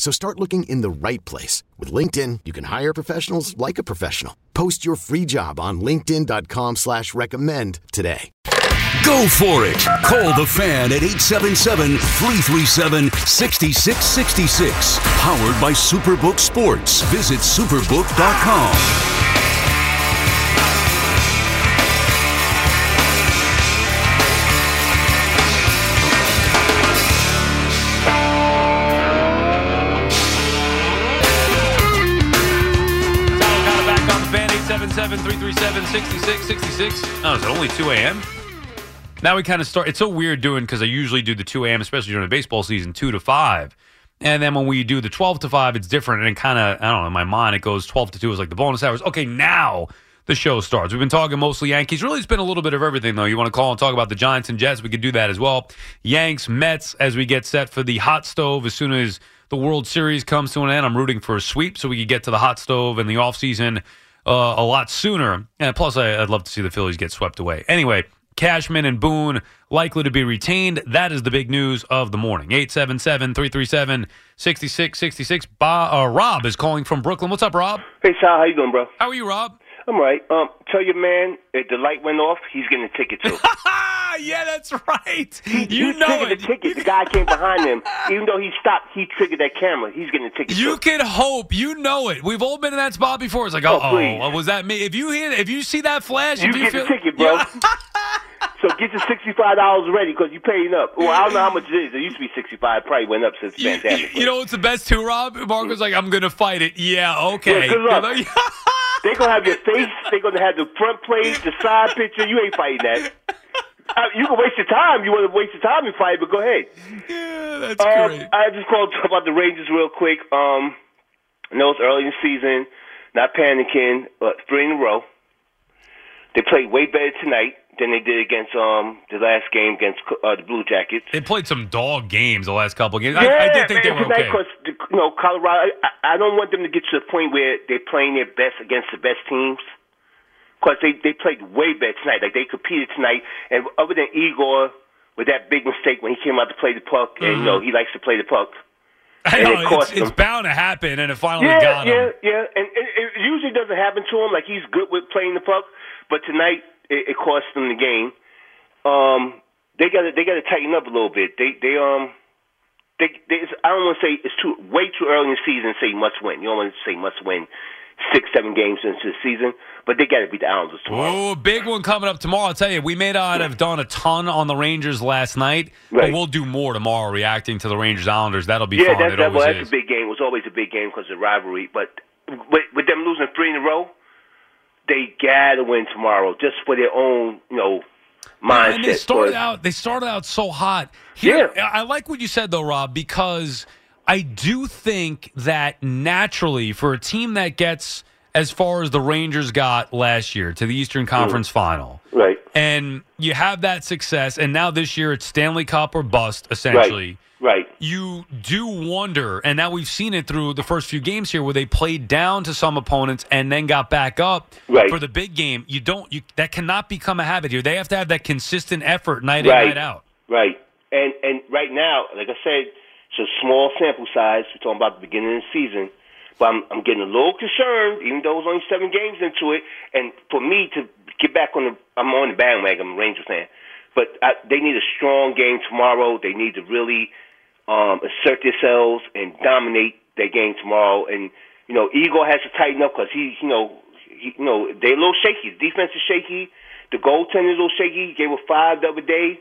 So start looking in the right place. With LinkedIn, you can hire professionals like a professional. Post your free job on linkedin.com slash recommend today. Go for it. Call the fan at 877-337-6666. Powered by Superbook Sports. Visit superbook.com. 877-337-6666. Oh, is it only 2 a.m.? Now we kind of start. It's so weird doing because I usually do the 2 a.m., especially during the baseball season, 2 to 5. And then when we do the 12 to 5, it's different. And it kind of, I don't know, in my mind, it goes 12 to 2 is like the bonus hours. Okay, now the show starts. We've been talking mostly Yankees. Really, it's been a little bit of everything, though. You want to call and talk about the Giants and Jets? We could do that as well. Yanks, Mets, as we get set for the hot stove as soon as the World Series comes to an end. I'm rooting for a sweep so we could get to the hot stove in the offseason uh, a lot sooner. And plus, I, I'd love to see the Phillies get swept away. Anyway, Cashman and Boone likely to be retained. That is the big news of the morning. 877 337 6666. Uh, Rob is calling from Brooklyn. What's up, Rob? Hey Sal, how you doing, bro? How are you, Rob? I'm right. Um, tell your man if the light went off, he's getting a ticket too. yeah, that's right. He, You he know triggered it. the ticket. The guy came behind him. Even though he stopped, he triggered that camera. He's getting a ticket You too. can hope. You know it. We've all been in that spot before. It's like, oh, Oh, was that me? If you hear, if you see that flash, You you get feel, the ticket, bro. So get your sixty-five dollars ready because you're paying up. Well, I don't know how much it is. It used to be sixty-five. Probably went up since the You, you, you know what's the best too, Rob? Mark was like, I'm gonna fight it. Yeah, okay. Yeah, good luck. They're gonna have your face. They're gonna have the front plate, the side picture. You ain't fighting that. Uh, you can waste your time. You want to waste your time and fight, but go ahead. yeah, that's Um, great. I just called about the Rangers real quick. Um, I know it's early in the season, not panicking, but three in a row. They played way better tonight than they did against um the last game against uh, the Blue Jackets. They played some dog games the last couple of games. I, I did think they man, were tonight, okay. 'cause, you know, Colorado. I, I don't want them to get to the point where they're playing their best against the best teams. Because they they played way better tonight. Like they competed tonight, and other than Igor with that big mistake when he came out to play the puck, and you know he likes to play the puck. I know, it it's, it's bound to happen, and it finally Yeah, got yeah, him. yeah. And, and it usually doesn't happen to him. Like he's good with playing the puck, but tonight it, it cost them the game. Um, they got to they got to tighten up a little bit. They they um. They, they, I don't want to say it's too way too early in the season to say must win. You don't want to say must win six, seven games into the season, but they got to beat the Islanders tomorrow. Oh, big one coming up tomorrow. I'll tell you, we may not have done a ton on the Rangers last night, but we'll do more tomorrow reacting to the Rangers Islanders. That'll be yeah, fun. that, it that, well, that's is. a big game. It was always a big game because of the rivalry. But with, with them losing three in a row, they got to win tomorrow just for their own, you know, mindset. And they started out. They started out so hot. Here, Yeah. I like what you said though, Rob, because I do think that naturally for a team that gets as far as the Rangers got last year to the Eastern mm. Conference Final, Right. and you have that success, and now this year it's Stanley Cup or bust, essentially. Right. You do wonder, and now we've seen it through the first few games here, where they played down to some opponents and then got back up Right. for the big game. You don't, you that cannot become a habit here. They have to have that consistent effort night Right. in, night out. Right. And and right now, like I said, it's a small sample size. We're talking about the beginning of the season. But I'm I'm getting a little concerned, even though it was only seven games into it. And for me to get back on the I'm on the bandwagon, I'm a Ranger fan. But I, they need a strong game tomorrow. They need to really um, assert themselves and dominate their game tomorrow. And You know, Eagle has to tighten up because he, you know, he, you know they're a little shaky. The defense is shaky. The goaltender's a little shaky. Gave a five the other day.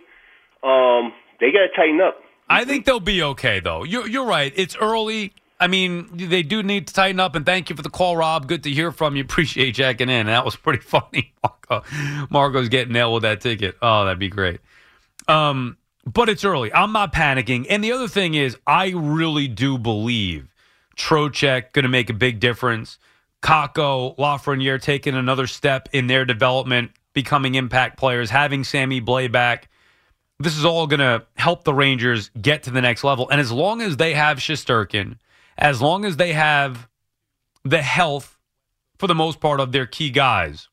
Um, they got to tighten up. I think they'll be okay, though. You're, you're right. It's early. I mean, they do need to tighten up. And thank you for the call, Rob. Good to hear from you. Appreciate checking in. That was pretty funny. Marco, Marco's getting nailed with that ticket. Oh, that'd be great. Um, but it's early. I'm not panicking. And the other thing is, I really do believe Trocheck going to make a big difference. Kakko, Lafreniere taking another step in their development, becoming impact players, having Sammy Blais back. This is all going to help the Rangers get to the next level. And as long as they have Shesterkin, as long as they have the health for the most part of their key guys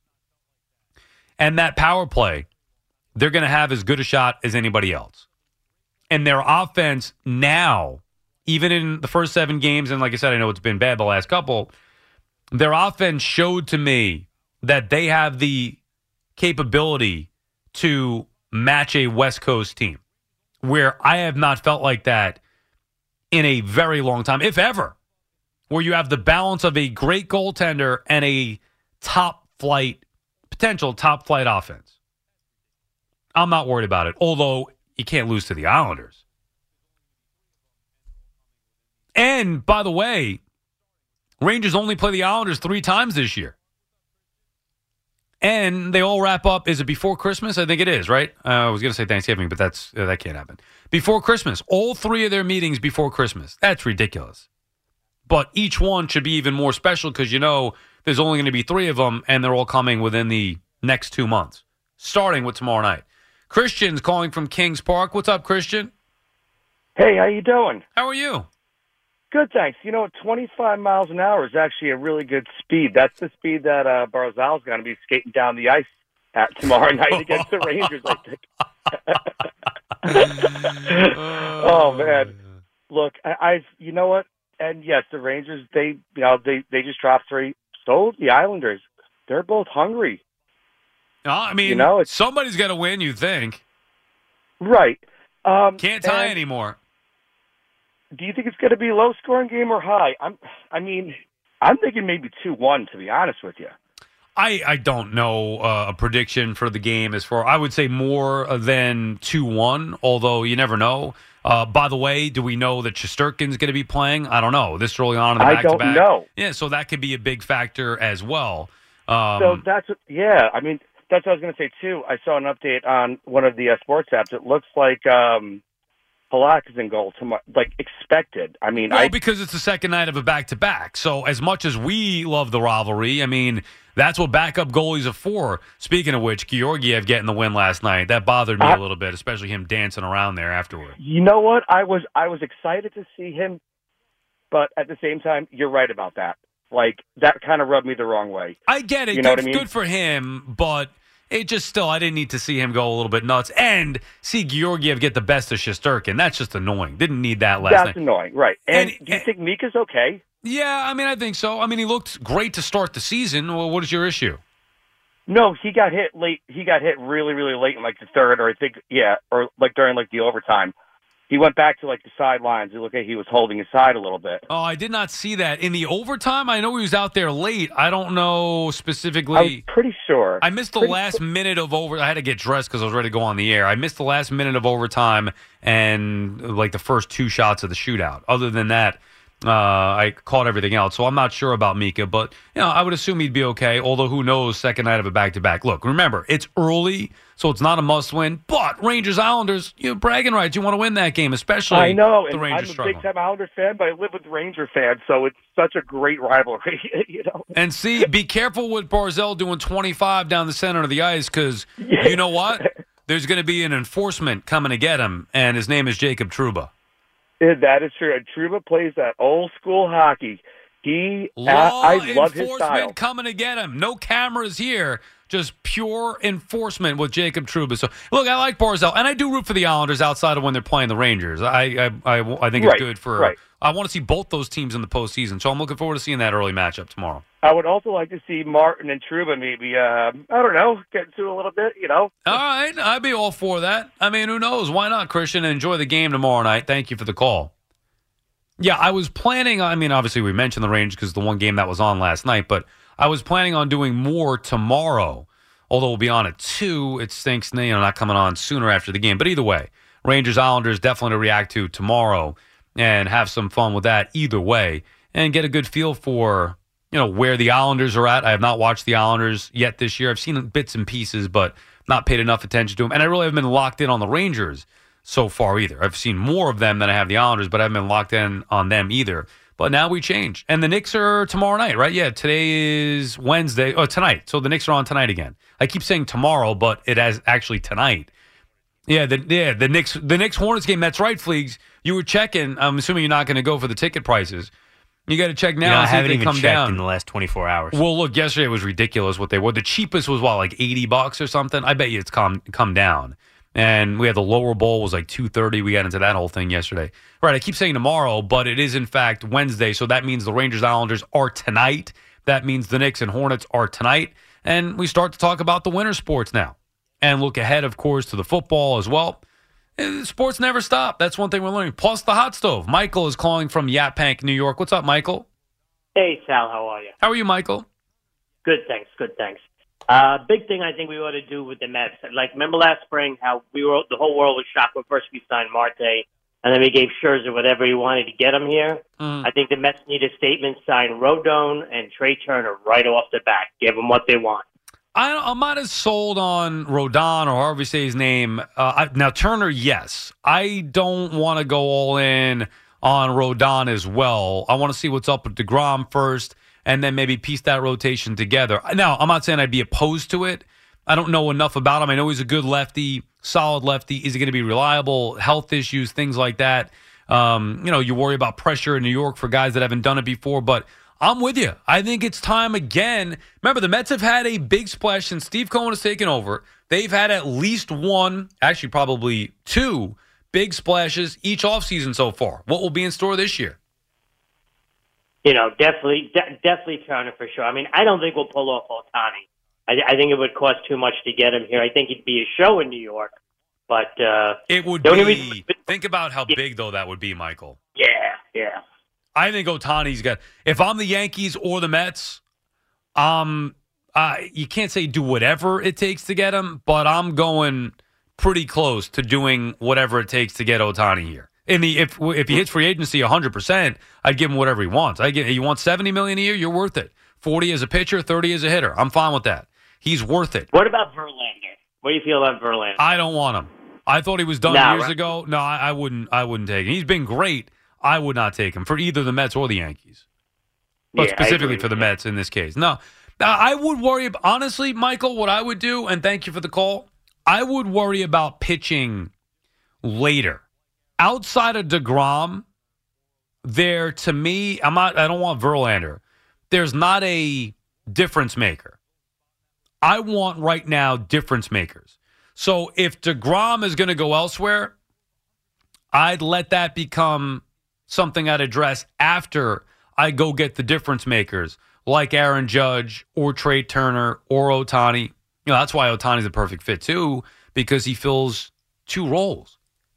and that power play, they're going to have as good a shot as anybody else. And their offense now, even in the first seven games, and like I said, I know it's been bad the last couple, their offense showed to me that they have the capability to match a West Coast team, where I have not felt like that in a very long time, if ever, where you have the balance of a great goaltender and a top flight, potential top flight offense. I'm not worried about it, although you can't lose to the Islanders. And by the way, Rangers only play the Islanders three times this year. And they all wrap up. Is it before Christmas? I think it is, right? Uh, I was going to say Thanksgiving, but that's uh, that can't happen. Before Christmas, all three of their meetings before Christmas. That's ridiculous. But each one should be even more special because you know there's only going to be three of them, and they're all coming within the next two months, starting with tomorrow night. Christian's calling from Kings Park. What's up, Christian? Hey, how you doing? How are you? Good, thanks. You know, 25 miles an hour is actually a really good speed. That's the speed that uh, Barzal's going to be skating down the ice at tomorrow night against the Rangers. I think. oh man, look, I, you know what? And yes, the Rangers they you know they they just dropped three. So the Islanders, they're both hungry. I mean, You know, it's- somebody's got to win. You think? Right. Um, Can't tie anymore. Do you think it's going to be a low scoring game or high? I'm. I mean, I'm thinking maybe two one. To be honest with you. I, I don't know uh, a prediction for the game as far I would say more than two one. Although you never know. Uh, by the way, do we know that Shesterkin's going to be playing? I don't know. This early on in the I back don't to back. know. Yeah, so that could be a big factor as well. Um, So that's yeah. I mean, that's what I was going to say too. I saw an update on one of the uh, sports apps. It looks like um, Halak is in goal tomorrow, like expected. I mean, Well, I because it's the second night of a back to back. So as much as we love the rivalry, I mean, that's what backup goalies are for. Speaking of which, Georgiev getting the win last night, that bothered me I- a little bit, especially him dancing around there afterward. you know what? I was I was excited to see him, but at the same time, you're right about that. Like that kind of rubbed me the wrong way. I get it. You know good, what I mean? good for him, but it just still, I didn't need to see him go a little bit nuts and see Georgiev get the best of Shesterkin. That's just annoying. Didn't need that last night. That's night. annoying, right? And, And- do you think Mika's okay? Yeah, I mean, I think so. I mean, he looked great to start the season. Well, what is your issue? No, he got hit late. He got hit really, really late in like the third, or I think, yeah, or like during like the overtime. He went back to like the sidelines. It looked like he was holding his side a little bit. Oh, I did not see that in the overtime. I know he was out there late. I don't know specifically. pretty sure. I missed the Pretty last sure- minute of over. I had to get dressed because I was ready to go on the air. I missed the last minute of overtime and like the first two shots of the shootout. Other than that, uh, I caught everything else. So I'm not sure about Mika, but you know, I would assume he'd be okay. Although who knows? Second night of a back to back. Look, remember it's early, so it's not a must win. But Rangers Islanders, you know, bragging rights. You want to win that game, especially. I know, the Rangers I'm a struggling. big time Islander fan, but I live with Ranger fans, so it's such a great rivalry. you know, And see, be careful with Barzal doing 25 down the center of the ice because you know what? There's going to be an enforcement coming to get him, and his name is Jacob Trouba. Yeah, that is true. And Trouba plays that old school hockey. He, uh, Law I, I love his enforcement style. coming to get him. No cameras here. Just pure enforcement with Jacob Trouba. So, look, I like Barzal, and I do root for the Islanders outside of when they're playing the Rangers. I I, I, I think it's Right, good for. right. I want to see both those teams in the postseason. So I'm looking forward to seeing that early matchup tomorrow. I would also like to see Martin and Trouba maybe, uh, I don't know, get into a little bit, you know. All right, I'd be all for that. I mean, who knows? Why not, Christian? Enjoy the game tomorrow night. Thank you for the call. Yeah, I was planning. I mean, obviously, we mentioned the range because the one game that was on last night, but I was planning on doing more tomorrow. Although we'll be on at two, it stinks. You know, not coming on sooner after the game. But either way, Rangers Islanders definitely to react to tomorrow and have some fun with that. Either way, and get a good feel for you know where the Islanders are at. I have not watched the Islanders yet this year. I've seen bits and pieces, but not paid enough attention to them. And I really haven't been locked in on the Rangers so far either. I've seen more of them than I have the Islanders, but I haven't been locked in on them either. But now we change. And the Knicks are tomorrow night, right? Yeah, today is Wednesday. Oh, tonight. So the Knicks are on tonight again. I keep saying tomorrow, but it is actually tonight. Yeah, the yeah, the Knicks the Knicks Hornets game, that's right, Fleegs. You were checking. I'm assuming you're not going to go for the ticket prices. You got to check now. You know, I and see if haven't even come checked down. in the last 24 hours. Well, look, yesterday was ridiculous what they were. The cheapest was what, like eighty bucks or something. I bet you it's come come down. And we had the lower bowl was like two thirty. We got into that whole thing yesterday. Right, I keep saying tomorrow, but it is in fact Wednesday. So that means the Rangers Islanders are tonight. That means the Knicks and Hornets are tonight. And we start to talk about the winter sports now, and look ahead, of course, to the football as well. Sports never stop. That's one thing we're learning. Plus the hot stove. Michael is calling from Yaphank, New York. What's up, Michael? Hey, Sal, how are you? How are you, Michael? Good, thanks. Good, thanks. Uh, big thing I think we ought to do with the Mets. Like, remember last spring how we were the whole world was shocked when first we signed Marte, and then we gave Scherzer whatever he wanted to get him here. Mm. I think the Mets need a statement sign Rodon and Trey Turner right off the bat. Give them what they want. I, I'm not as sold on Rodon or however you say his name. Uh, I, now Turner, yes. I don't want to go all in on Rodon as well. I want to see what's up with Degrom first, and then maybe piece that rotation together. Now, I'm not saying I'd be opposed to it. I don't know enough about him. I know he's a good lefty, solid lefty. Is he going to be reliable? Health issues, things like that. Um, you know, you worry about pressure in New York for guys that haven't done it before, but I'm with you. I think it's time again. Remember, the Mets have had a big splash since Steve Cohen has taken over. They've had at least one, actually, probably two big splashes each offseason so far. What will be in store this year? You know, definitely, de- definitely Turner for sure. I mean, I don't think we'll pull off Ohtani. I, I think it would cost too much to get him here. I think he'd be a show in New York, but uh, It would be. reason- think about how big, though, that would be, Michael. yeah, yeah. I think Ohtani's got. If I'm the Yankees or the Mets, um, uh, you can't say do whatever it takes to get him, but I'm going pretty close to doing whatever it takes to get Ohtani here. In the if if he hits free agency 100, percent I'd give him whatever he wants. I get you want 70 million a year, you're worth it. 40 as a pitcher, 30 as a hitter. I'm fine with that. He's worth it. What about Verlander? What do you feel about Verlander? I don't want him. I thought he was done No, years right. ago. No, I, I wouldn't. I wouldn't take him. He's been great. I would not take him for either the Mets or the Yankees, but Yeah, specifically for the. Mets in this case. No, I would worry. Honestly, Michael, what I would do, and thank you for the call. I would worry about pitching later, outside of Degrom. There, to me, I'm not. I don't want Verlander. There's not a difference maker. I want right now difference makers. So if DeGrom is going to go elsewhere, I'd let that become something I'd address after I go get the difference makers like Aaron Judge or Trey Turner or Ohtani. You know, that's why Ohtani's a perfect fit too, because he fills two roles.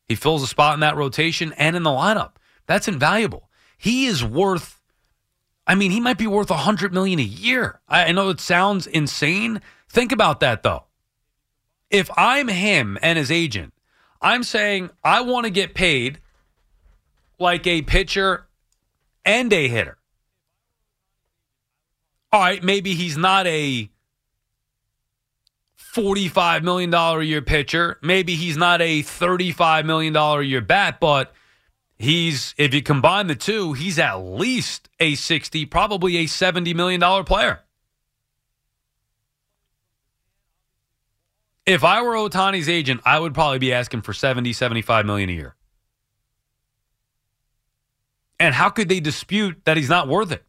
He fills a spot in that rotation and in the lineup. That's invaluable. He is worth I mean, he might be worth a hundred million a year. I I know it sounds insane. Think about that though. If I'm him and his agent, I'm saying I want to get paid like a pitcher and a hitter. All right, maybe he's not a $45 million a year pitcher. Maybe he's not a $35 million a year bat, but he's, if you combine the two, he's at least a 60, probably a $70 million player. If I were Ohtani's agent, I would probably be asking for 70, 75 million a year. And how could they dispute that he's not worth it?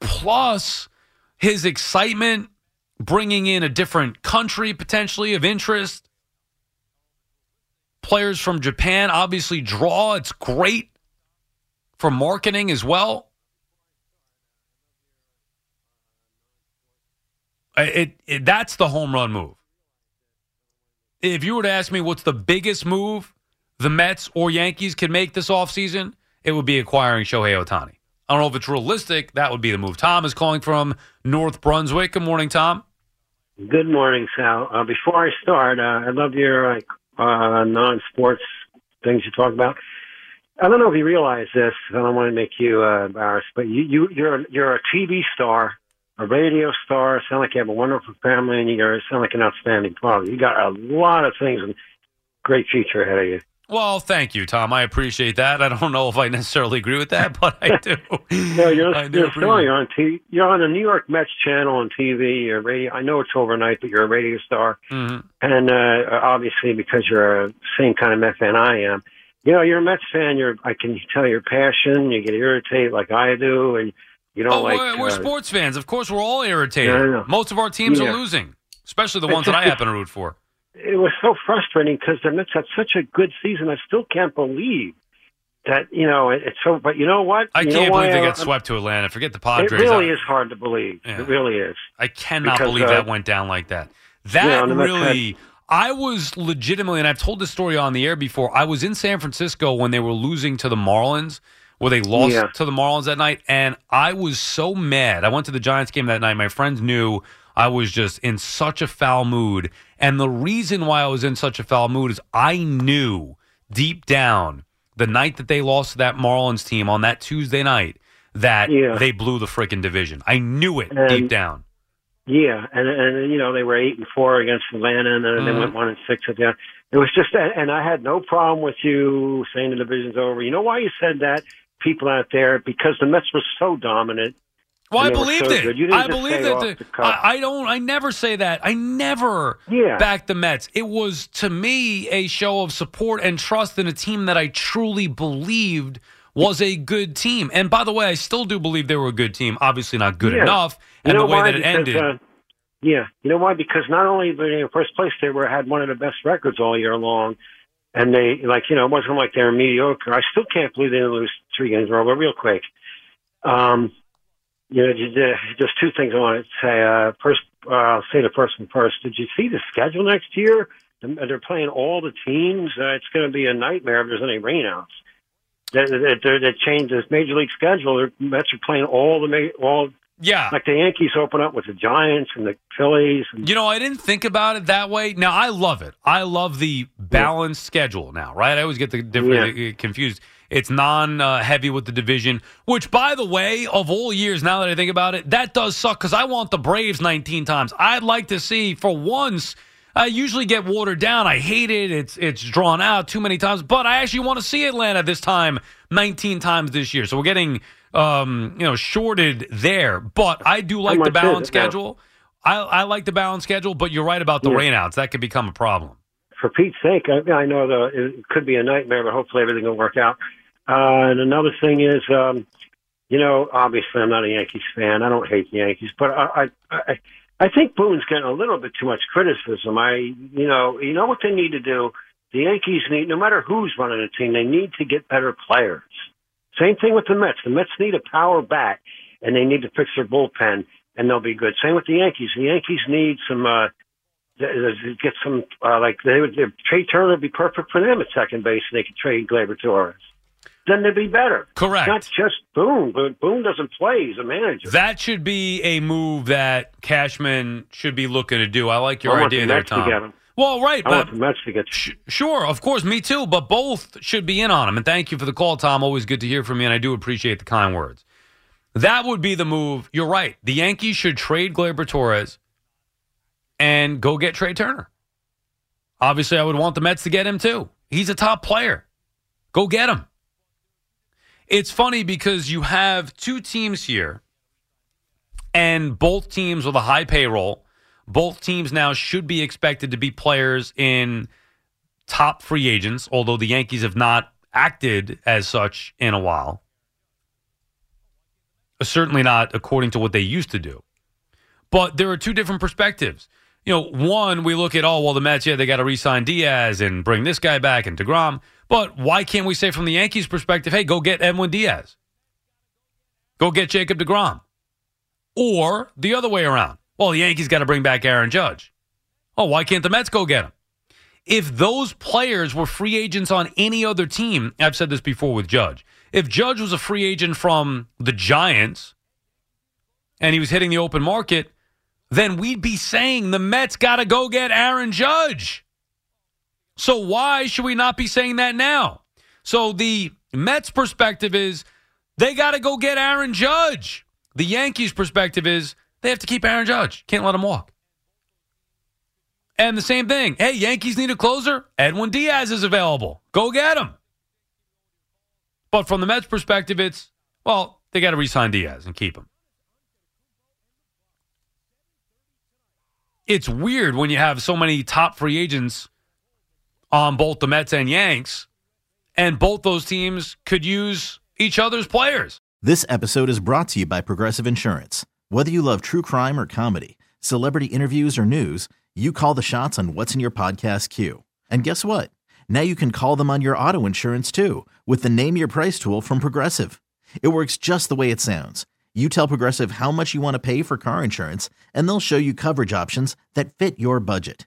Plus, his excitement, bringing in a different country potentially of interest. Players from Japan obviously draw. It's great for marketing as well. It, it that's the home run move. If you were to ask me what's the biggest move the Mets or Yankees can make this offseason, it would be acquiring Shohei Ohtani. I don't know if it's realistic. That would be the move. Tom is calling from North Brunswick. Good morning, Tom. Good morning, Sal. Uh, before I start, uh, I love your like, uh, non-sports things you talk about. I don't know if you realize this. I don't want to make you uh, embarrassed, but you, you you're you're a TV star, a radio star. Sound like you have a wonderful family, and you sound like an outstanding father. You got a lot of things and great future ahead of you. Well, thank you, Tom. I appreciate that. I don't know if I necessarily agree with that, but I do. No, you're, I do you're, appreciate still, it. you're on TV. You're on the New York Mets channel on TV. You're radio. I know it's overnight, but you're a radio star, Mhm. and uh, obviously because you're a same kind of Met fan I am. You know, you're a Mets fan. You're. I can tell your passion. You get irritated like I do, and you don't Oh, like. we're, we're uh, sports fans. Of course, we're all irritated. No. Most of our teams Yeah. are losing, especially the ones that I happen to root for. It was so frustrating because the Mets had such a good season. I still can't believe that. You know, it, it's so. But you know what? I you can't believe they I- got swept to Atlanta. Forget the Padres. It really I, is hard to believe. Yeah. It really is. I cannot because, believe uh, that went down like that. That you know, the Mets really. I was legitimately, and I've told this story on the air before. I was in San Francisco when they were losing to the Marlins, where they lost Yeah. to the Marlins that night, and I was so mad. I went to the Giants game that night. My friends knew I was just in such a foul mood, and the reason why I was in such a foul mood is I knew deep down the night that they lost to that Marlins team on that Tuesday night that Yeah. they blew the freaking division. I knew it And- deep down. Yeah, and and you know they were eight and four against Atlanta, and then they Mhm. went one and six at the end. It was just, and I had no problem with you saying the division's over. You know why you said that? People out there because the Mets were so dominant. Well, I And they were believed so it. good. You didn't I believe that. The. I, I don't. I never say that. I never Yeah. back the Mets. It was to me a show of support and trust in a team that I truly believed was a good team. And by the way, I still do believe they were a good team. Obviously, not good Yeah. enough. You And the way why? that it Because, ended. Uh, yeah, you know why? Because not only were they in first place, they were had one of the best records all year long, and they like you know it wasn't like they were mediocre. I still can't believe they didn't lose three games in a row. But real quick, um, you know, just, uh, two things I want to say. Uh, first, uh, I'll say the first one first. Did you see the schedule next year? They're playing all the teams. Uh, it's going to be a nightmare if there's any rainouts. They, they, they, they changed this major league schedule. The Mets are playing all the ma- all yeah. like the Yankees open up with the Giants and the Phillies. And, You know, I didn't think about it that way. Now I love it. I love the balanced schedule now, right? I always get the different uh, confused. It's non uh, heavy with the division, which, by the way, of all years, now that I think about it, that does suck because I want the Braves 19 times. I'd like to see for once. I usually get watered down. I hate it. It's it's drawn out too many times. But I actually want to see Atlanta this time 19 times this year. So we're getting um, you know shorted there. But I do like the much is balanced it now? schedule. I, I like the balance schedule, but you're right about the Yeah. rainouts. That could become a problem. for Pete's sake, I, I know the, it could be a nightmare, but hopefully everything will work out. Uh, and another thing is, um, you know, obviously I'm not a Yankees fan. I don't hate the Yankees, but I, I, I, I think Boone's getting a little bit too much criticism. I, you know, you know what they need to do. The Yankees need, no matter who's running the team, they need to get better players. Same thing with the Mets. The Mets need a power bat, and they need to fix their bullpen, and they'll be good. Same with the Yankees. The Yankees need some. uh Get some uh, like they would. Trey Turner would be perfect for them at second base. and They could trade Gleyber Torres. Then they'd be better. Correct. Not just Boone, but Boone doesn't play. He's a manager. That should be a move that Cashman should be looking to do. I like your I idea the there, Mets to Tom. get him. Well, right, I but want the Mets to get. Sh- Sure, of course, me too. But both should be in on him. And thank you for the call, Tom. Always good to hear from you, and I do appreciate the kind words. That would be the move. You're right. The Yankees should trade Gleyber Torres and go get Trey Turner. Obviously, I would want the Mets to get him too. He's a top player. Go get him. It's funny because you have two teams here, and both teams with a high payroll. Both teams now should be expected to be players in top free agents, although the Yankees have not acted as such in a while. Certainly not according to what they used to do. But there are two different perspectives. You know, one, we look at, oh, well, the Mets, yeah, they got to re sign Diaz and bring this guy back and DeGrom. But why can't we say from the Yankees' perspective, hey, go get Edwin Diaz? Go get Jacob DeGrom. Or the other way around. Well, the Yankees got to bring back Aaron Judge. Oh, why can't the Mets go get him? If those players were free agents on any other team, I've said this before with Judge. If Judge was a free agent from the Giants and he was hitting the open market, then we'd be saying the Mets got to go get Aaron Judge. So why should we not be saying that now? So the Mets perspective is they got to go get Aaron Judge. The Yankees perspective is they have to keep Aaron Judge. Can't let him walk. And the same thing. Hey, Yankees need a closer. Edwin Diaz is available. Go get him. But from the Mets perspective, it's, well, they got to resign Diaz and keep him. It's weird when you have so many top free agents on both the Mets and Yanks, and both those teams could use each other's players. This episode is brought to you by Progressive Insurance. Whether you love true crime or comedy, celebrity interviews or news, you call the shots on what's in your podcast queue. And guess what? Now you can call them on your auto insurance too with the Name Your Price tool from Progressive. It works just the way it sounds. You tell Progressive how much you want to pay for car insurance, and they'll show you coverage options that fit your budget.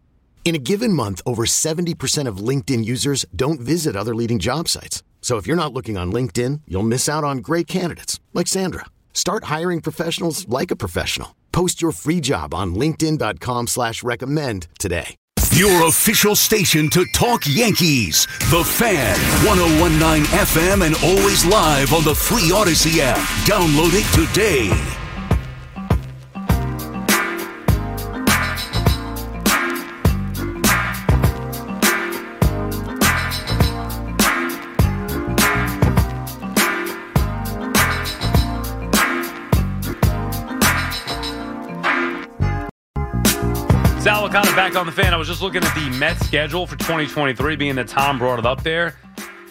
In a given month, over 70% of LinkedIn users don't visit other leading job sites. So if you're not looking on LinkedIn, you'll miss out on great candidates like Sandra. Start hiring professionals like a professional. Post your free job on linkedin.com slash recommend today. Your official station to talk Yankees. The Fan, 1019 FM, and always live on the free Odyssey app. Download it today. On the fan. I was just looking at the Mets schedule for 2023, being that Tom brought it up there.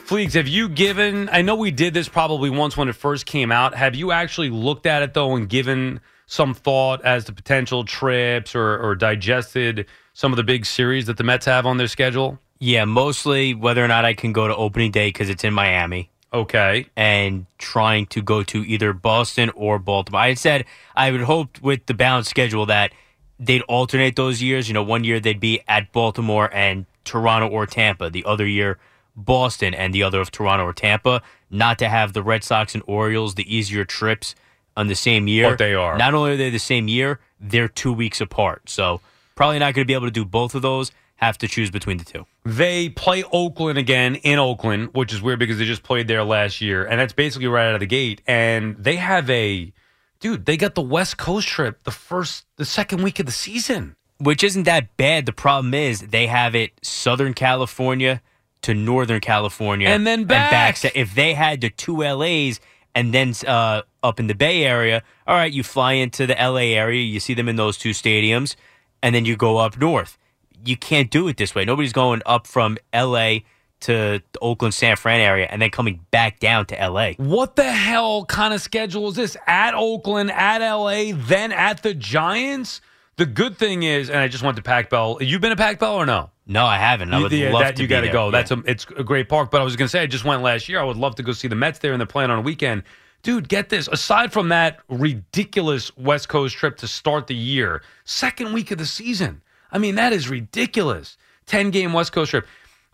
Fleegs, have you given, I know we did this probably once when it first came out. Have you actually looked at it though and given some thought as to potential trips or, or digested some of the big series that the Mets have on their schedule? Yeah, mostly whether or not I can go to opening day because it's in Miami. Okay. And trying to go to either Boston or Baltimore. I had said I would hope with the balanced schedule that they'd alternate those years. You know, one year they'd be at Baltimore and Toronto or Tampa. The other year, Boston and the other of Toronto or Tampa. Not to have the Red Sox and Orioles the easier trips on the same year. But they are. Not only are they the same year, they're two weeks apart. So probably not going to be able to do both of those. Have to choose between the two. They play Oakland again in Oakland, which is weird because they just played there last year. And that's basically right out of the gate. And they have a dude, they got the West Coast trip the first, the second week of the season. Which isn't that bad. The problem is they have it Southern California to Northern California And then back. So if they had the two LAs and then uh, up in the Bay Area, all right, you fly into the LA area, you see them in those two stadiums, and then you go up north. You can't do it this way. Nobody's going up from LA to the Oakland, San Fran area, and then coming back down to LA. What the hell kind of schedule is this? At Oakland, at LA, then at the Giants? The good thing is, and I just went to Pac Bell. You've been to Pac Bell or no? No, I haven't. I would yeah, love that to you got to go. Yeah. That's a it's a great park. But I was going to say, I just went last year. I would love to go see the Mets there, and they're playing on a weekend. Dude, get this. Aside from that ridiculous West Coast trip to start the year, second week of the season. I mean, that is ridiculous. Ten game West Coast trip.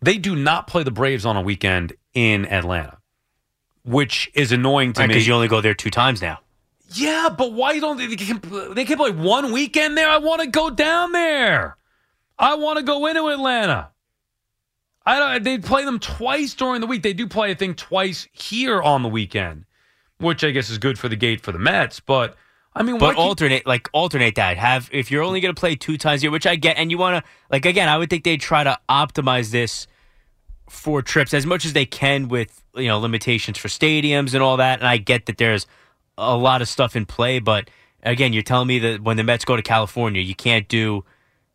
They do not play the Braves on a weekend in Atlanta, which is annoying to me. because you only go there two times now. Yeah, but why don't they? They can, they can play one weekend there. I want to go down there. I want to go into Atlanta. I don't. They play them twice during the week. They do play, I think, twice here on the weekend, which I guess is good for the gate for the Mets. But I mean, But alternate, like alternate that. Have if you're only going to play two times a year, which I get, and you want to, like again, I would think they'd try to optimize this for trips as much as they can with you know limitations for stadiums and all that. And I get that there's a lot of stuff in play, but again, you're telling me that when the Mets go to California, you can't do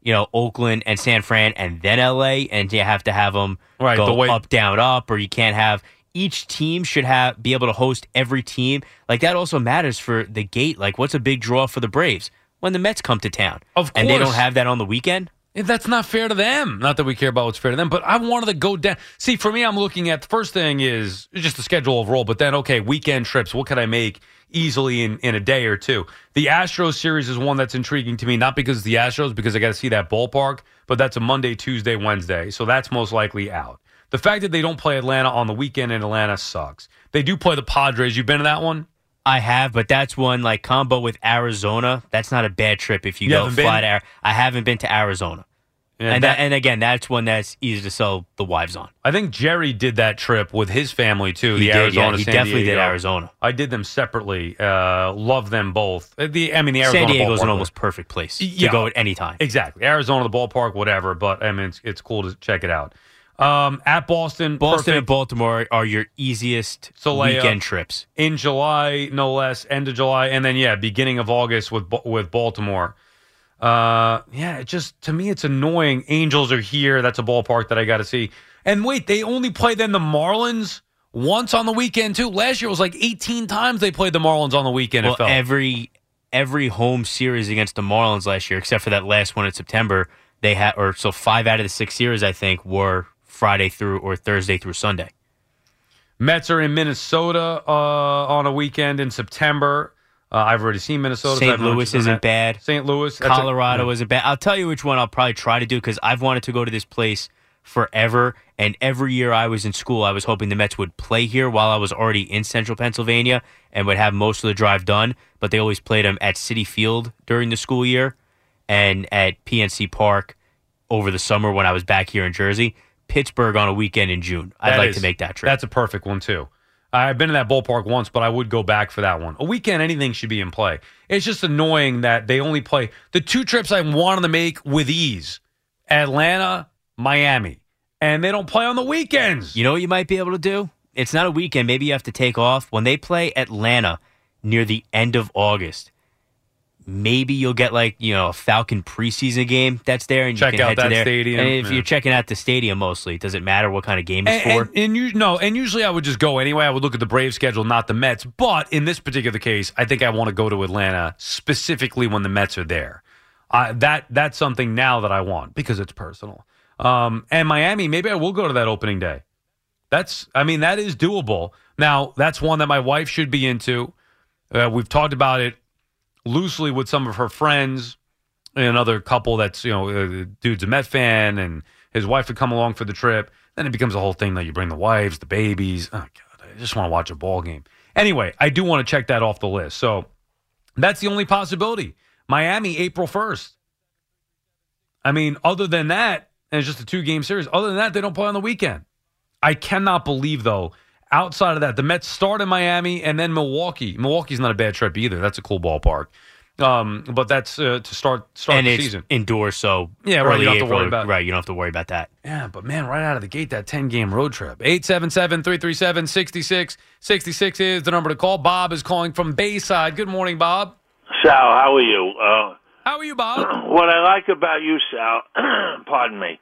you know Oakland and San Fran and then L.A. and you have to have them Right, go the way- up down up, or you can't have each team should have be able to host every team. Like that also matters for the gate. Like what's a big draw for the Braves when the Mets come to town? Of course, And they don't have that on the weekend? That's not fair to them. Not that we care about what's fair to them, but I wanted to go down. See, for me, I'm looking at the first thing is just the schedule overall, but then, okay, weekend trips. What could I make easily in, in a day or two? The Astros series is one that's intriguing to me, not because it's the Astros, because I got to see that ballpark, but that's a Monday, Tuesday, Wednesday. So that's most likely out. The fact that they don't play Atlanta on the weekend in Atlanta sucks. They do play the Padres. You've been to that one? I have, but that's one like combo with Arizona. That's not a bad trip if you, You go fly to. I haven't been to Arizona, and that- that, and again, that's one that's easy to sell the wives on. I think Jerry did that trip with his family too. He the did, yeah, Arizona, he San definitely did Arizona. I did them separately. Uh, love them both. Uh, The I mean, the Arizona San Diego's ballpark an almost perfect place to go at any time. Exactly, Arizona, the ballpark, whatever. But I mean, it's, it's cool to check it out. Um, at Boston, Boston and. Baltimore are your easiest Solea. weekend trips. in July, no less, end of July, and then yeah, beginning of August with with Baltimore. Uh, yeah, it just to me it's annoying. Angels are here. That's a ballpark that I got to see. And wait, they only play then the Marlins once on the weekend too. Last year it was like 18 times they played the Marlins on the weekend. Well, every every home series against the Marlins last year, except for that last one in September, they had or so five out of the six series I think were Friday through or Thursday through Sunday. Mets are in Minnesota uh, on a weekend in September. Uh, I've already seen Minnesota. St. Louis isn't that. bad. St. Louis, that's a- Colorado isn't bad. I'll tell you which one I'll probably try to do because I've wanted to go to this place forever. And every year I was in school, I was hoping the Mets would play here while I was already in central Pennsylvania and would have most of the drive done. But they always played them at Citi Field during the school year and at PNC Park over the summer when I was back here in Jersey. Pittsburgh on a weekend in June. I'd That like is- to make that trip. That's a perfect one too. I've been in that ballpark once, but I would go back for that one. A weekend, anything should be in play. It's just annoying that they only play the two trips I wanted to make with ease: Atlanta, Miami, and they don't play on the weekends. You know what you might be able to do? It's not a weekend. Maybe you have to take off. When they play Atlanta near the end of August, maybe you'll get like, you know, a Falcon preseason game that's there and Check you can out head to that there. stadium, And if yeah. you're checking out the stadium mostly, does it matter what kind of game it's And, for? and, and you no, and usually I would just go anyway. I would look at the Braves schedule, not the Mets. But in this particular case, I think I want to go to Atlanta specifically when the Mets are there. Uh, that that's something now that I want because it's personal. Um, and Miami, maybe I will go to that opening day. That's, I mean, that is doable. Now, that's one that my wife should be into. Uh, we've talked about it loosely with some of her friends and another couple that's, you know, uh, dude's a Met fan and his wife would come along for the trip. Then it becomes a whole thing that you bring the wives, the babies. Oh, God, I just want to watch a ball game. Anyway, I do want to check that off the list. So that's the only possibility. Miami, April 1st. I mean, other than that, and it's just a two game series, other than that, they don't play on the weekend. I cannot believe, though, outside of that, the Mets start in Miami and then Milwaukee. Milwaukee's not a bad trip either. That's a cool ballpark. Um, but that's uh, to start start and the it's season. indoors, so Yeah, right, early you don't have to April, worry about- right. You don't have to worry about that. Yeah, but man, right out of the gate, that 10 game road trip. 877 337 6666 is the number to call. Bob is calling from Bayside. Good morning, Bob. Sal, how are you? Uh, How are you, Bob? what I like about you, Sal, pardon me,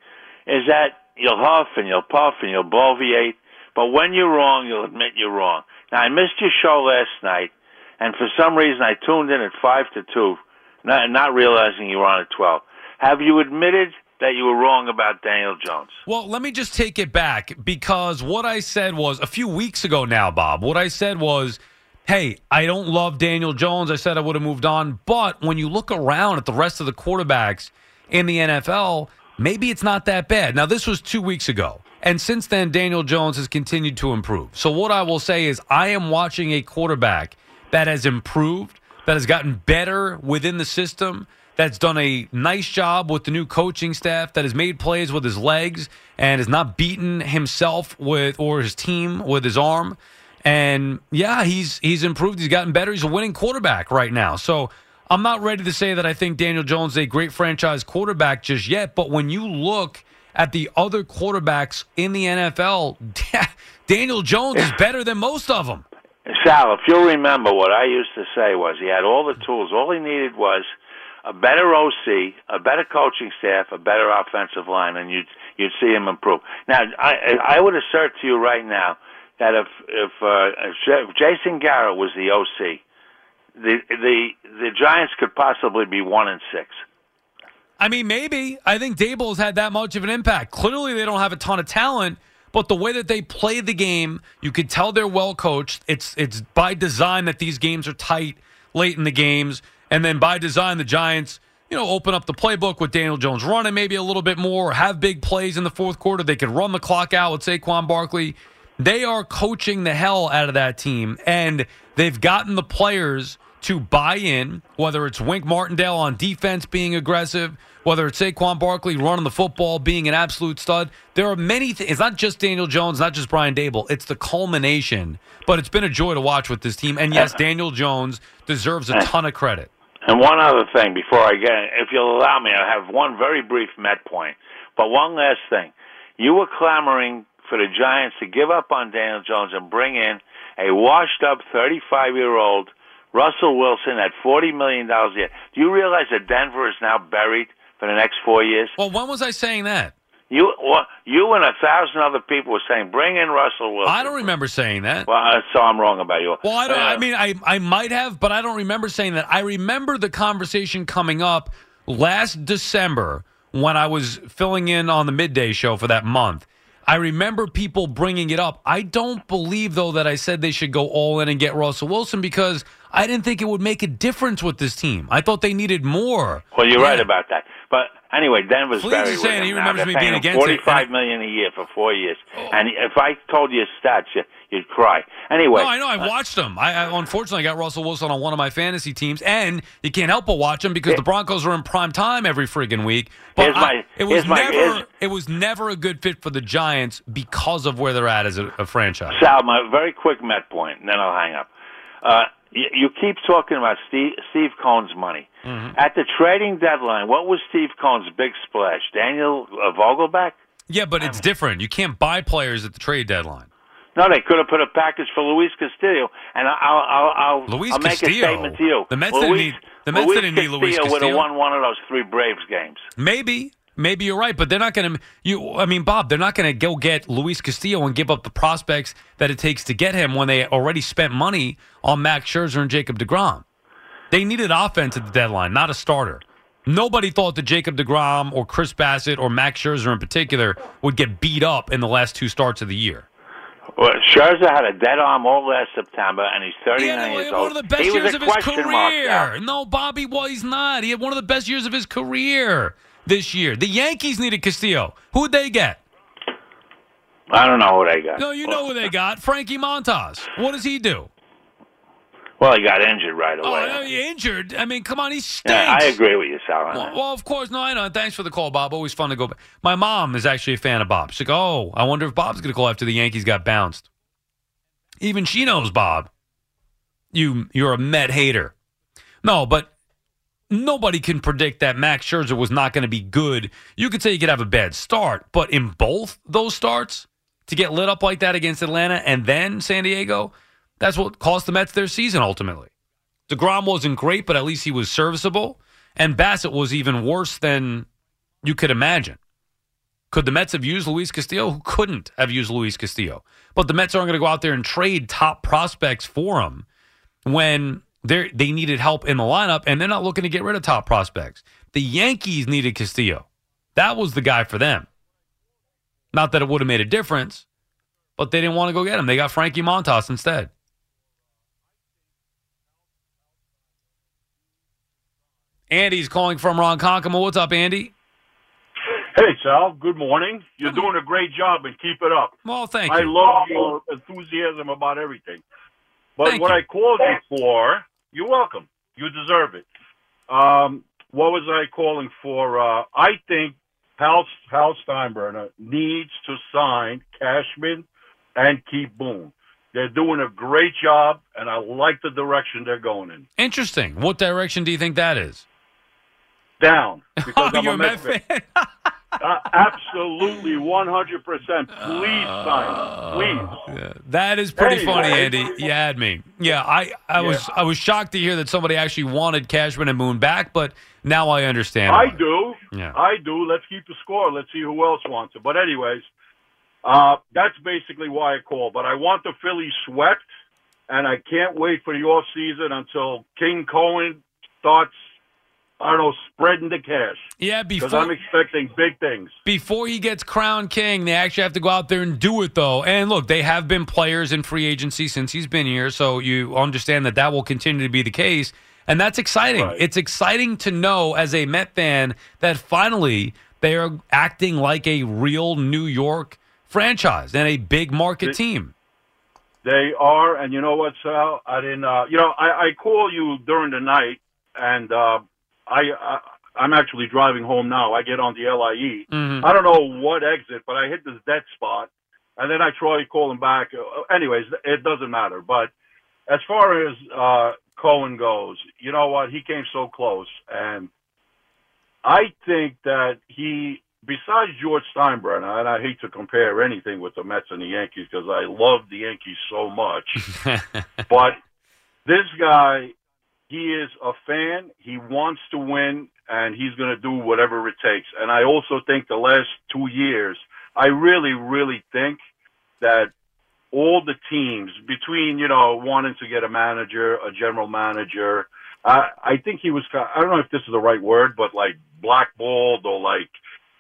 is that you'll huff and you'll puff and you'll bloviate, but when you're wrong, you'll admit you're wrong. Now, I missed your show last night, and for some reason I tuned in at 5 to 2, not, not realizing you were on at 12. Have you admitted that you were wrong about Daniel Jones? Well, let me just take it back because what I said was a few weeks ago now, Bob. What I said was, hey, I don't love Daniel Jones. I said I would have moved on. But when you look around at the rest of the quarterbacks in the NFL, maybe it's not that bad. Now, this was two weeks ago. And since then, Daniel Jones has continued to improve. So, what I will say is, I am watching a quarterback that has improved, that has gotten better within the system, that's done a nice job with the new coaching staff, that has made plays with his legs and has not beaten himself with or his team with his arm. And yeah, he's he's improved. He's gotten better. He's a winning quarterback right now. So I'm not ready to say that I think Daniel Jones is a great franchise quarterback just yet. But when you look at the other quarterbacks in the NFL, Daniel Jones is better than most of them. Sal, if you'll remember, what I used to say was he had all the tools. All he needed was a better OC, a better coaching staff, a better offensive line, and you'd you'd see him improve. Now, I I would assert to you right now that if if, uh, if Jason Garrett was the OC, the the the Giants could possibly be one and six. I mean, maybe. I think Daboll has had that much of an impact. Clearly, they don't have a ton of talent, but the way that they play the game, you could tell they're well coached. It's it's by design that these games are tight late in the games, and then by design, the Giants, you know, open up the playbook with Daniel Jones running maybe a little bit more, or have big plays in the fourth quarter. They can run the clock out with Saquon Barkley. They are coaching the hell out of that team, and they've gotten the players to buy in, whether it's Wink Martindale on defense being aggressive, whether it's Saquon Barkley running the football, being an absolute stud. There are many things. It's not just Daniel Jones, not just Brian Daboll. It's the culmination. But it's been a joy to watch with this team. And yes, Daniel Jones deserves a ton of credit. And one other thing before I get, if you'll allow me, I have one very brief Met point. But one last thing. You were clamoring for the Giants to give up on Daniel Jones and bring in a washed up 35 year old Russell Wilson at $40 million a year. Do you realize that Denver is now buried for the next four years? Well, when was I saying that? You, well, you and a thousand other people were saying, "Bring in Russell Wilson." I don't remember saying that. Well, so I'm wrong about you. Well, I don't. Uh, I mean, I I might have, but I don't remember saying that. I remember the conversation coming up last December when I was filling in on the midday show for that month. I remember people bringing it up. I don't believe though that I said they should go all in and get Russell Wilson because I didn't think it would make a difference with this team. I thought they needed more. Well, you're Yeah. right about that. But anyway, Denver's Fleets buried saying he remembers me being against it, Forty-five million a year for four years. And if I told you stats, you, you'd cry. Anyway, No, I know. I uh, watched them. I, I unfortunately got Russell Wilson on one of my fantasy teams, and you can't help but watch him because the Broncos are in prime time every friggin' week. But I- my- it was my- never it was never a good fit for the Giants because of where they're at as a, a franchise. Sal, my very quick Met point, and then I'll hang up. Uh, you, you keep talking about Steve, Steve Cohen's money. Mm-hmm. At the trading deadline, what was Steve Cohen's big splash? Daniel uh, Vogelbach? Yeah, but it's different. You can't buy players at the trade deadline. No, they could have put a package for Luis Castillo, and I'll I'll I'll, Luis I'll make a statement to you. The Mets Luis, didn't need- the Mets Luis didn't need Luis Castillo would have won one of those three Braves games. Maybe. Maybe you're right, but they're not going to. You, I mean, Bob, they're not going to go get Luis Castillo and give up the prospects that it takes to get him when they already spent money on Max Scherzer and Jacob DeGrom. They needed offense at the deadline, not a starter. Nobody thought that Jacob DeGrom or Chris Bassitt or Max Scherzer in particular would get beat up in the last two starts of the year. Well, Scherzer had a dead arm all last September, and he's 39 He had years one old. of the best he years of his question mark. Career. No, Bobby, well, he's not. He had one of the best years of his career this year. The Yankees needed Castillo. Who'd they get? I don't know who they got. No, you know who they got. Frankie Montas. What does he do? Well, he got injured right Oh, away. no, he injured. I mean, come on, he stinks. yeah, I agree with you, Sal. Well, well, of course, no, I know. Thanks for the call, Bob. Always fun to go back. My mom is actually a fan of Bob. She's like, oh, I wonder if Bob's going to call after the Yankees got bounced. Even she knows Bob. You, you're a Met hater. No, but nobody can predict that Max Scherzer was not going to be good. You could say he could have a bad start, but in both those starts, to get lit up like that against Atlanta and then San Diego, that's what cost the Mets their season ultimately. DeGrom wasn't great, but at least he was serviceable. And Bassitt was even worse than you could imagine. Could the Mets have used Luis Castillo? Who couldn't have used Luis Castillo? But the Mets aren't going to go out there and trade top prospects for him when they they needed help in the lineup, and they're not looking to get rid of top prospects. The Yankees needed Castillo. That was the guy for them. Not that it would have made a difference, but they didn't want to go get him. They got Frankie Montas instead. Andy's calling from Ronkonkoma. What's up, Andy? Hey, Sal. Good morning. You're doing a great job, and keep it up. Well, thank you. I love your enthusiasm about everything. But Thank what you. I called you for, you're welcome. You deserve it. Um, what was I calling for? Uh, I think Hal, Hal Steinbrenner needs to sign Cashman and keep Boone. They're doing a great job, and I like the direction they're going in. Interesting. What direction do you think that is? Down. Because Oh, I'm you're a Met fan. Uh, absolutely, 100%. Please sign. Please. Yeah, that is pretty Anyway. funny, Andy. You had me. Yeah, I, I was I was shocked to hear that somebody actually wanted Cashman and Boone back, but now I understand. I do. Yeah. I do. Let's keep the score. Let's see who else wants it. But anyways, Uh, that's basically why I called. But I want the Phillies swept, and I can't wait for the off season until King Cohen starts. I spreading the cash. Yeah, because before I'm expecting big things. before he gets crowned king, they actually have to go out there and do it, though. And look, they have been players in free agency since he's been here, so you understand that that will continue to be the case. And that's exciting. Right. It's exciting to know as a Met fan that finally they are acting like a real New York franchise and a big market They- team. They are, and you know what, Sal? I didn't. Uh, you know, I, I call you during the night, and uh, I, I I'm actually driving home now. I get on the LIE. Mhm. I don't know what exit, but I hit this dead spot, and then I try calling back. Uh, Anyways, it doesn't matter. But as far as uh, Cohen goes, you know what? He came so close, and I think that he, besides George Steinbrenner, and I hate to compare anything with the Mets and the Yankees because I love the Yankees so much, but this guy, he is a fan. He wants to win, and he's going to do whatever it takes. And I also think the last two years, I really, really think that all the teams between you know wanting to get a manager, a general manager. I I think he was. I don't know if this is the right word, but like blackballed or like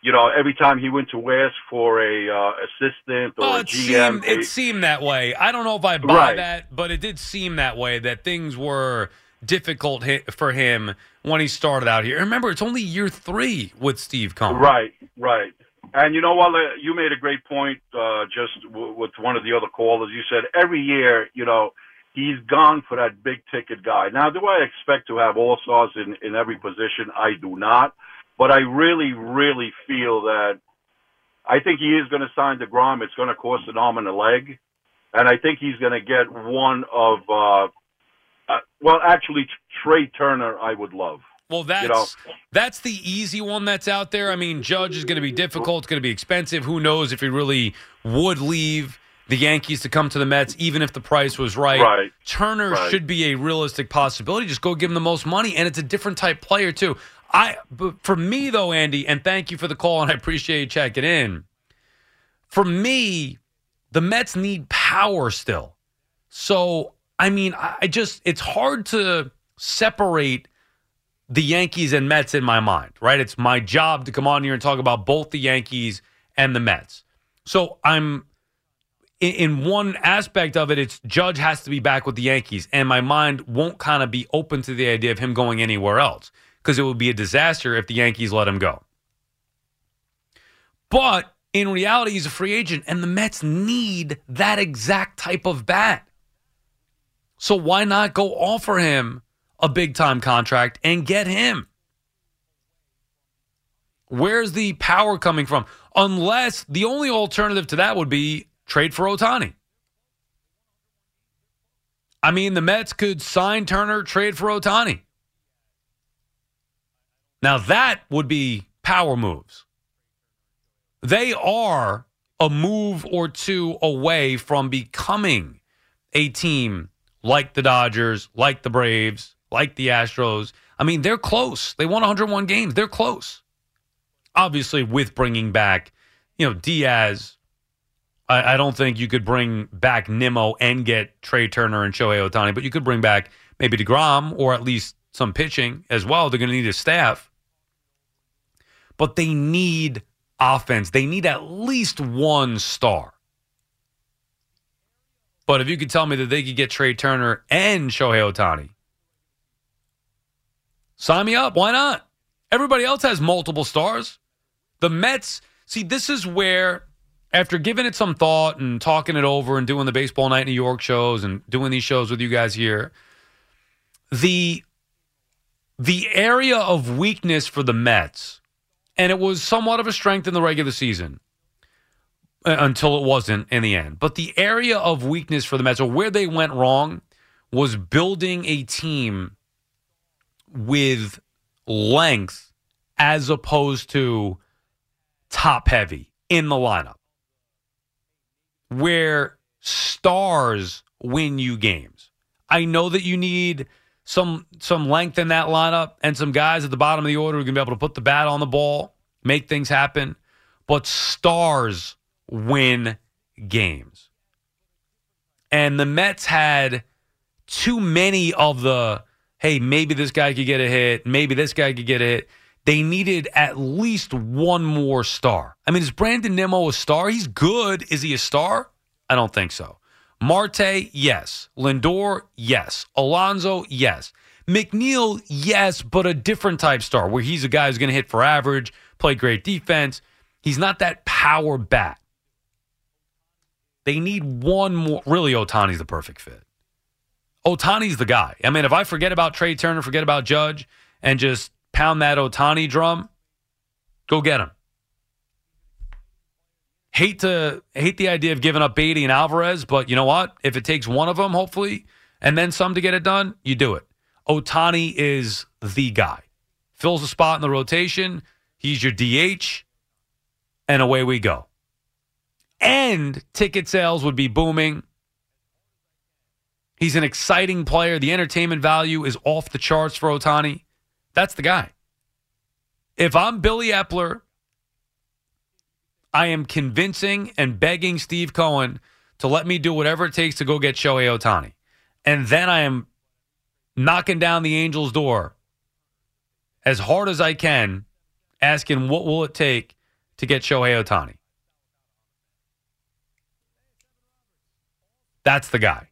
you know every time he went to ask for a uh, assistant or Oh, a it GM, seemed, it seemed that way. I don't know if I buy Right. that, but it did seem that way that things were difficult for him when he started out here. Remember, it's only year three with Steve Cohen. Right, right. And you know what? You made a great point uh, just w- with one of the other callers. You said every year, you know, he's gone for that big ticket guy. Now, do I expect to have all stars in, in every position? I do not. But I really, really feel that I think he is going to sign DeGrom. It's going to cost an arm and a leg. And I think he's going to get one of, uh, uh, well, actually, Trea Turner, I would love. Well, that's You know? that's the easy one that's out there. I mean, Judge is going to be difficult. It's going to be expensive. Who knows if he really would leave the Yankees to come to the Mets, even if the price was right. Right. Turner Right. should be a realistic possibility. Just go give him the most money, and it's a different type player too. I, but for me though, Andy, and thank you for the call, and I appreciate you checking in. For me, the Mets need power still. So, I mean, I just, it's hard to separate the Yankees and Mets in my mind, right? It's my job to come on here and talk about both the Yankees and the Mets. So I'm in one aspect of it, it's Judge has to be back with the Yankees, and my mind won't kind of be open to the idea of him going anywhere else because it would be a disaster if the Yankees let him go. But in reality, he's a free agent, and the Mets need that exact type of bat. So why not go offer him a big time contract and get him? Where's the power coming from? Unless the only alternative to that would be trade for Ohtani. I mean, the Mets could sign Turner, trade for Ohtani. Now that would be power moves. They are a move or two away from becoming a team like the Dodgers, like the Braves, like the Astros. I mean, they're close. They won 101 games. They're close. Obviously, with bringing back, you know, Diaz. I, I don't think you could bring back Nimmo and get Trea Turner and Shohei Ohtani, but you could bring back maybe DeGrom or at least some pitching as well. They're going to need a staff. But they need offense. They need at least one star. But if you could tell me that they could get Trea Turner and Shohei Ohtani, sign me up. Why not? Everybody else has multiple stars. The Mets, see, this is where, after giving it some thought and talking it over and doing the Baseball Night New York shows and doing these shows with you guys here, the the area of weakness for the Mets, and it was somewhat of a strength in the regular season Uh, until it wasn't in the end. But the area of weakness for the Mets, or where they went wrong, was building a team with length as opposed to top heavy in the lineup, where stars win you games. I know that you need some some length in that lineup and some guys at the bottom of the order who can be able to put the bat on the ball, make things happen. But stars win games. And the Mets had too many of the, hey, maybe this guy could get a hit, maybe this guy could get a hit. They needed at least one more star. I mean, is Brandon Nimmo a star? He's good. Is he a star? I don't think so. Marte, yes. Lindor, yes. Alonso, yes. McNeil, yes, but a different type star where he's a guy who's going to hit for average, play great defense. He's not that power bat. They need one more. Really, Ohtani's the perfect fit. Ohtani's the guy. I mean, if I forget about Trea Turner, forget about Judge, and just pound that Ohtani drum, go get him. Hate to hate the idea of giving up Baty and Alvarez, but you know what? If it takes one of them, hopefully, and then some to get it done, you do it. Ohtani is the guy. Fills a spot in the rotation. He's your DH, and away we go. And ticket sales would be booming. He's an exciting player. The entertainment value is off the charts for Ohtani. That's the guy. If I'm Billy Eppler, I am convincing and begging Steve Cohen to let me do whatever it takes to go get Shohei Ohtani. And then I am knocking down the Angels' door as hard as I can, asking what will it take to get Shohei Ohtani. That's the guy.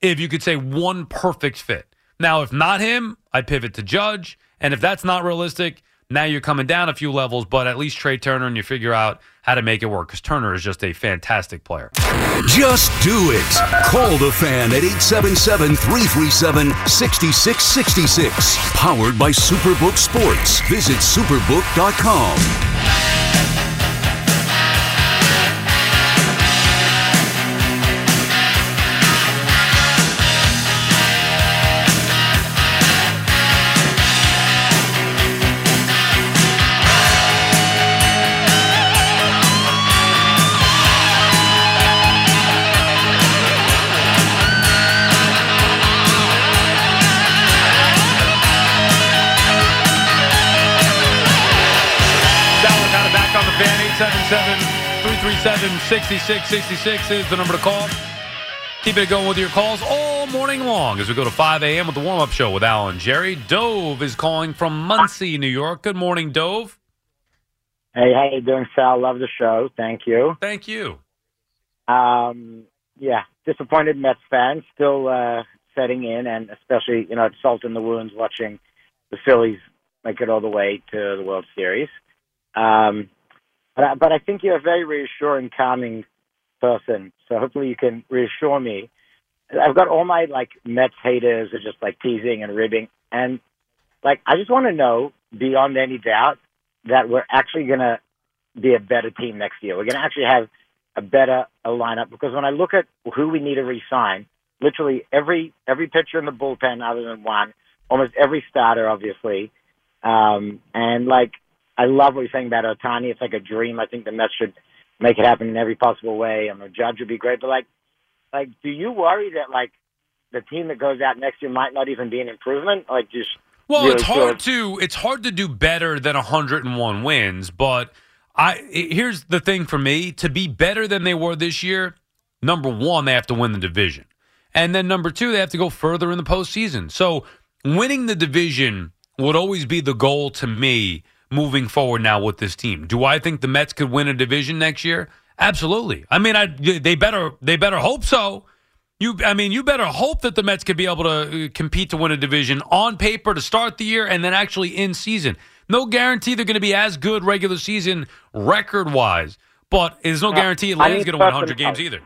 If you could say one perfect fit. Now, if not him, I pivot to Judge. And if that's not realistic, now you're coming down a few levels, but at least Trea Turner and you figure out how to make it work because Turner is just a fantastic player. Just do it. Call the fan at 877 337 6666. Powered by Superbook Sports. Visit superbook.com. 877-337-6666 is the number to call. Keep it going with your calls all morning long as we go to 5 a.m. with the warm-up show with Alan Jerry. Dove is calling from Muncie, New York. Good morning, Dove. Hey, how you doing, Sal? Love the show. Thank you. Thank you. Um, yeah, disappointed Mets fan, still uh, setting in, and especially you know, it's salt in the wounds watching the Phillies make it all the way to the World Series. Um, but I, but I think you're a very reassuring, calming person. So hopefully you can reassure me. I've got all my like Mets haters are just like teasing and ribbing, and like I just want to know beyond any doubt that we're actually going to be a better team next year. We're going to actually have a better a lineup because when I look at who we need to re-sign, literally every every pitcher in the bullpen other than one, almost every starter, obviously, um, and like I love what you're saying about Ohtani. It's like a dream. I think the Mets should make it happen in every possible way. I mean, Judge would be great, but like, like, do you worry that like the team that goes out next year might not even be an improvement? Like, just Well, really it's hard to it's hard to do better than 101 wins, but I i- here's the thing for me, to be better than they were this year, number 1 they have to win the division. And then number 2 they have to go further in the postseason. So, winning the division would always be the goal to me moving forward now with this team. Do I think the Mets could win a division next year? Absolutely. I mean, I they better they better hope so. You, I mean, you better hope that the Mets could be able to uh, compete to win a division on paper to start the year and then actually in season. No guarantee they're going to be as good regular season record wise, but there's no guarantee I Atlanta's mean, going to win 100 games either.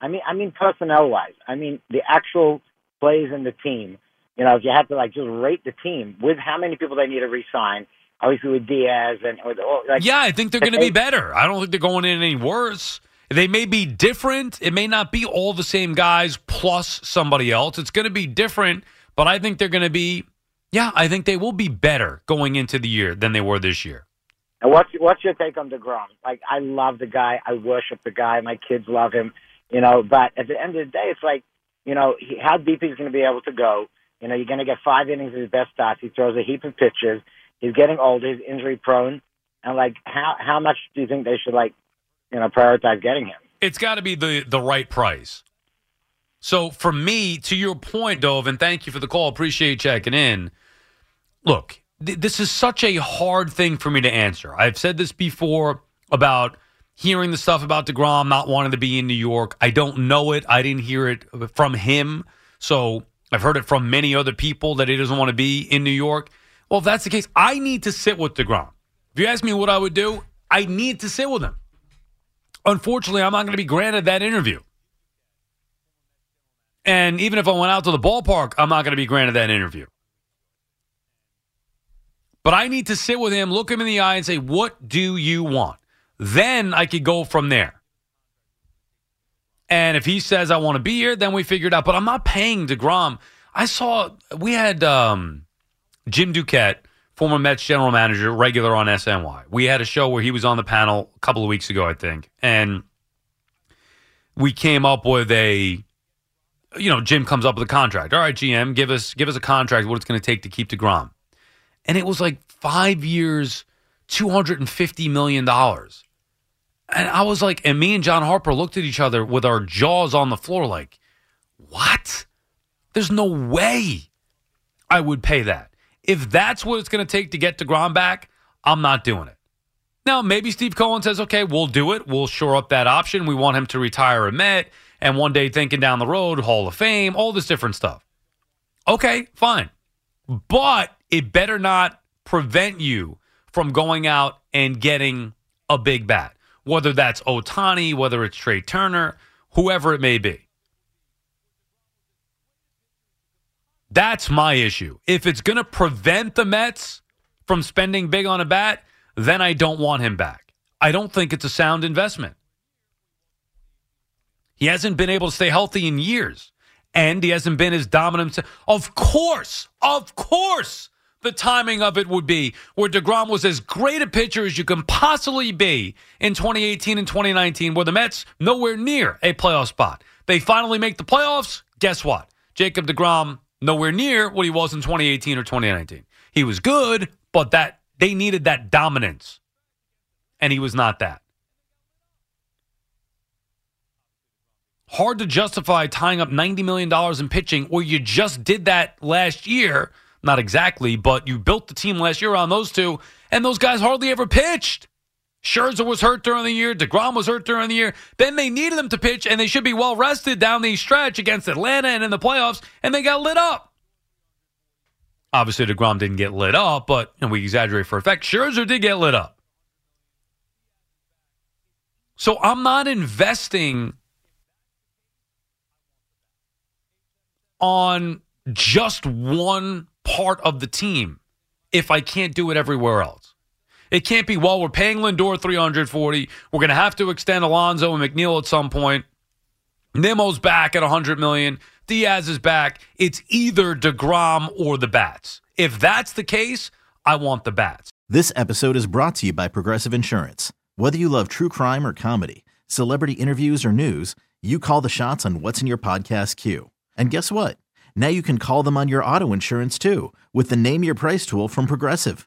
I mean, I mean personnel wise. I mean the actual plays in the team. You know, if you had to like just rate the team with how many people they need to re-sign, obviously with Diaz and with all, like yeah, I think they're going to be better. I don't think they're going in any worse. They may be different. It may not be all the same guys plus somebody else. It's going to be different, but I think they're going to be. Yeah, I think they will be better going into the year than they were this year. And what's what's your take on DeGrom? Like, I love the guy. I worship the guy. My kids love him. You know, but at the end of the day, it's like, you know, he, how deep he's going to be able to go. You know, you're going to get five innings of his best starts. He throws a heap of pitches. He's getting older. He's injury prone. And like, how how much do you think they should like you know, prioritize getting him. It's got to be the the right price. So for me, to your point, Dove, and thank you for the call. Appreciate checking in. Look, th- this is such a hard thing for me to answer. I've said this before about hearing the stuff about DeGrom not wanting to be in New York. I don't know it. I didn't hear it from him. So I've heard it from many other people that he doesn't want to be in New York. Well, if that's the case, I need to sit with DeGrom. If you ask me what I would do, I need to sit with him. Unfortunately, I'm not going to be granted that interview. And even if I went out to the ballpark, I'm not going to be granted that interview. But I need to sit with him, look him in the eye, and say, What do you want? Then I could go from there. And if he says, I want to be here, then we figure it out. But I'm not paying DeGrom. I saw, we had um, Jim Duquette, former Mets general manager, regular on SNY. We had a show where he was on the panel a couple of weeks ago, I think. And we came up with a you know, Jim comes up with a contract. All right, GM, give us give us a contract. What it's going to take to keep DeGrom, and it was like five years, two hundred and fifty million dollars. And I was like, and me and John Harper looked at each other with our jaws on the floor, like, what? There's no way I would pay that. If that's what it's going to take to get DeGrom back, I'm not doing it. Now, maybe Steve Cohen says, okay, we'll do it. We'll shore up that option. We want him to retire a Met and one day thinking down the road, Hall of Fame, all this different stuff. Okay, fine. But it better not prevent you from going out and getting a big bat, whether that's Ohtani, whether it's Trea Turner, whoever it may be. That's my issue. If it's going to prevent the Mets from spending big on a bat, then I don't want him back. I don't think it's a sound investment. He hasn't been able to stay healthy in years, and he hasn't been as dominant. Of course, of course, the timing of it would be where DeGrom was as great a pitcher as you can possibly be in 2018 and 2019, where the Mets nowhere near a playoff spot. They finally make the playoffs. Guess what? Jacob DeGrom nowhere near what he was in 2018 or 2019. He was good, but that they needed that dominance, and he was not that. hard to justify tying up $90 million in pitching, or you just did that last year. Not exactly, but you built the team last year on those two, and those guys hardly ever pitched. Scherzer was hurt during the year. DeGrom was hurt during the year. Then they needed them to pitch, and they should be well rested down the stretch against Atlanta and in the playoffs, and they got lit up. Obviously, DeGrom didn't get lit up, but and we exaggerate for effect. Scherzer did get lit up. So I'm not investing on just one part of the team if I can't do it everywhere else. It can't be, well, we're paying Lindor 340. We're going to have to extend Alonso and McNeil at some point. Nimmo's back at 100 million. Diaz is back. It's either DeGrom or the Bats. If that's the case, I want the Bats. This episode is brought to you by Progressive Insurance. Whether you love true crime or comedy, celebrity interviews or news, you call the shots on what's in your podcast queue. And guess what? Now you can call them on your auto insurance too with the Name Your Price tool from Progressive.